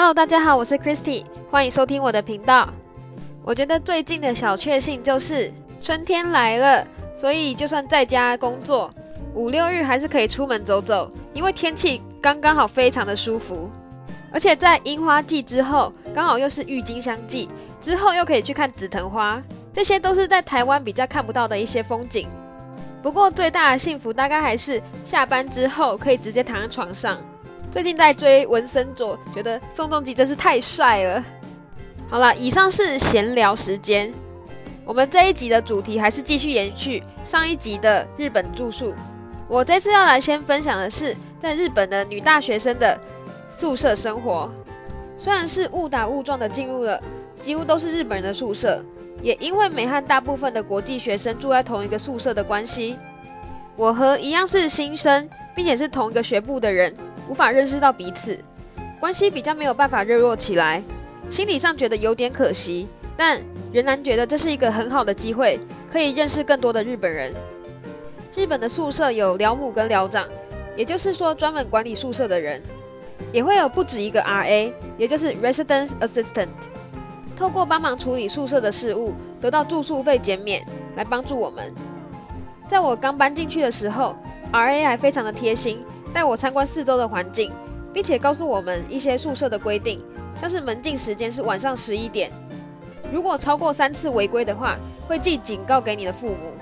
Hello，大家好，我是 Christy，欢迎收听我的频道。我觉得最近的小确幸就是春天来了，所以就算在家工作，五六日还是可以出门走走，因为天气刚刚好，非常的舒服。而且在樱花季之后，刚好又是郁金香季，之后又可以去看紫藤花，这些都是在台湾比较看不到的一些风景。不过最大的幸福大概还是下班之后可以直接躺在床上。最近在追文森佐，觉得宋仲基真是太帅了。好了，以上是闲聊时间。我们这一集的主题还是继续延续上一集的日本住宿。我这次要来先分享的是在日本的女大学生的宿舍生活。虽然是误打误撞的进入了几乎都是日本人的宿舍，也因为美和大部分的国际学生住在同一个宿舍的关系，我和一样是新生，并且是同一个学部的人。无法认识到彼此，关系比较没有办法热络起来，心理上觉得有点可惜，但仍然觉得这是一个很好的机会，可以认识更多的日本人。日本的宿舍有寮母跟寮长，也就是说专门管理宿舍的人，也会有不止一个 RA，也就是 Residence Assistant，透过帮忙处理宿舍的事务，得到住宿费减免，来帮助我们。在我刚搬进去的时候，RA 还非常的贴心。带我参观四周的环境，并且告诉我们一些宿舍的规定，像是门禁时间是晚上十一点，如果超过三次违规的话，会寄警告给你的父母，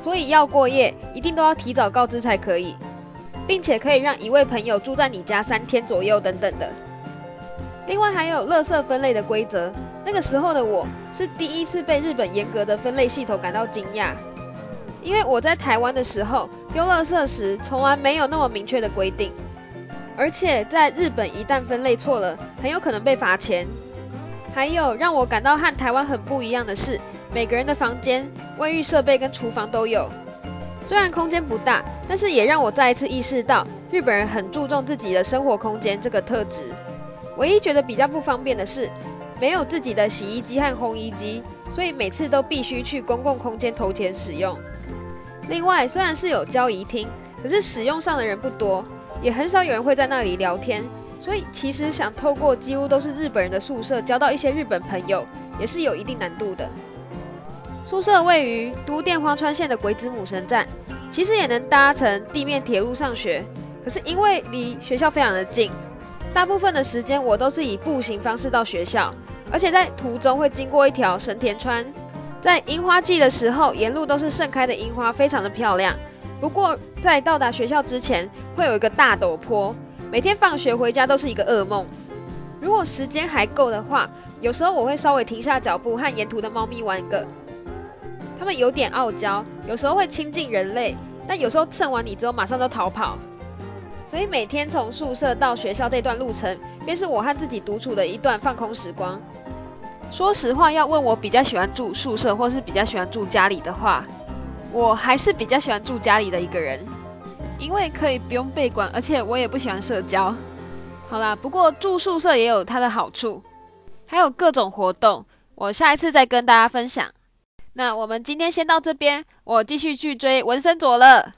所以要过夜一定都要提早告知才可以，并且可以让一位朋友住在你家三天左右等等的。另外还有垃圾分类的规则，那个时候的我是第一次被日本严格的分类系统感到惊讶。因为我在台湾的时候丢垃圾时，从来没有那么明确的规定，而且在日本一旦分类错了，很有可能被罚钱。还有让我感到和台湾很不一样的是，每个人的房间、卫浴设备跟厨房都有。虽然空间不大，但是也让我再一次意识到日本人很注重自己的生活空间这个特质。唯一觉得比较不方便的是，没有自己的洗衣机和烘衣机，所以每次都必须去公共空间投钱使用。另外，虽然是有交谊厅，可是使用上的人不多，也很少有人会在那里聊天，所以其实想透过几乎都是日本人的宿舍交到一些日本朋友，也是有一定难度的。宿舍位于都电荒川线的鬼子母神站，其实也能搭乘地面铁路上学，可是因为离学校非常的近，大部分的时间我都是以步行方式到学校，而且在途中会经过一条神田川。在樱花季的时候，沿路都是盛开的樱花，非常的漂亮。不过在到达学校之前，会有一个大陡坡，每天放学回家都是一个噩梦。如果时间还够的话，有时候我会稍微停下脚步，和沿途的猫咪玩个。它们有点傲娇，有时候会亲近人类，但有时候蹭完你之后马上都逃跑。所以每天从宿舍到学校这段路程，便是我和自己独处的一段放空时光。说实话，要问我比较喜欢住宿舍，或是比较喜欢住家里的话，我还是比较喜欢住家里的一个人，因为可以不用被管，而且我也不喜欢社交。好啦，不过住宿舍也有它的好处，还有各种活动，我下一次再跟大家分享。那我们今天先到这边，我继续去追纹身佐了。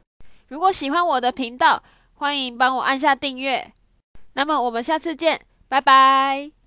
如果喜欢我的频道，欢迎帮我按下订阅。那么我们下次见，拜拜。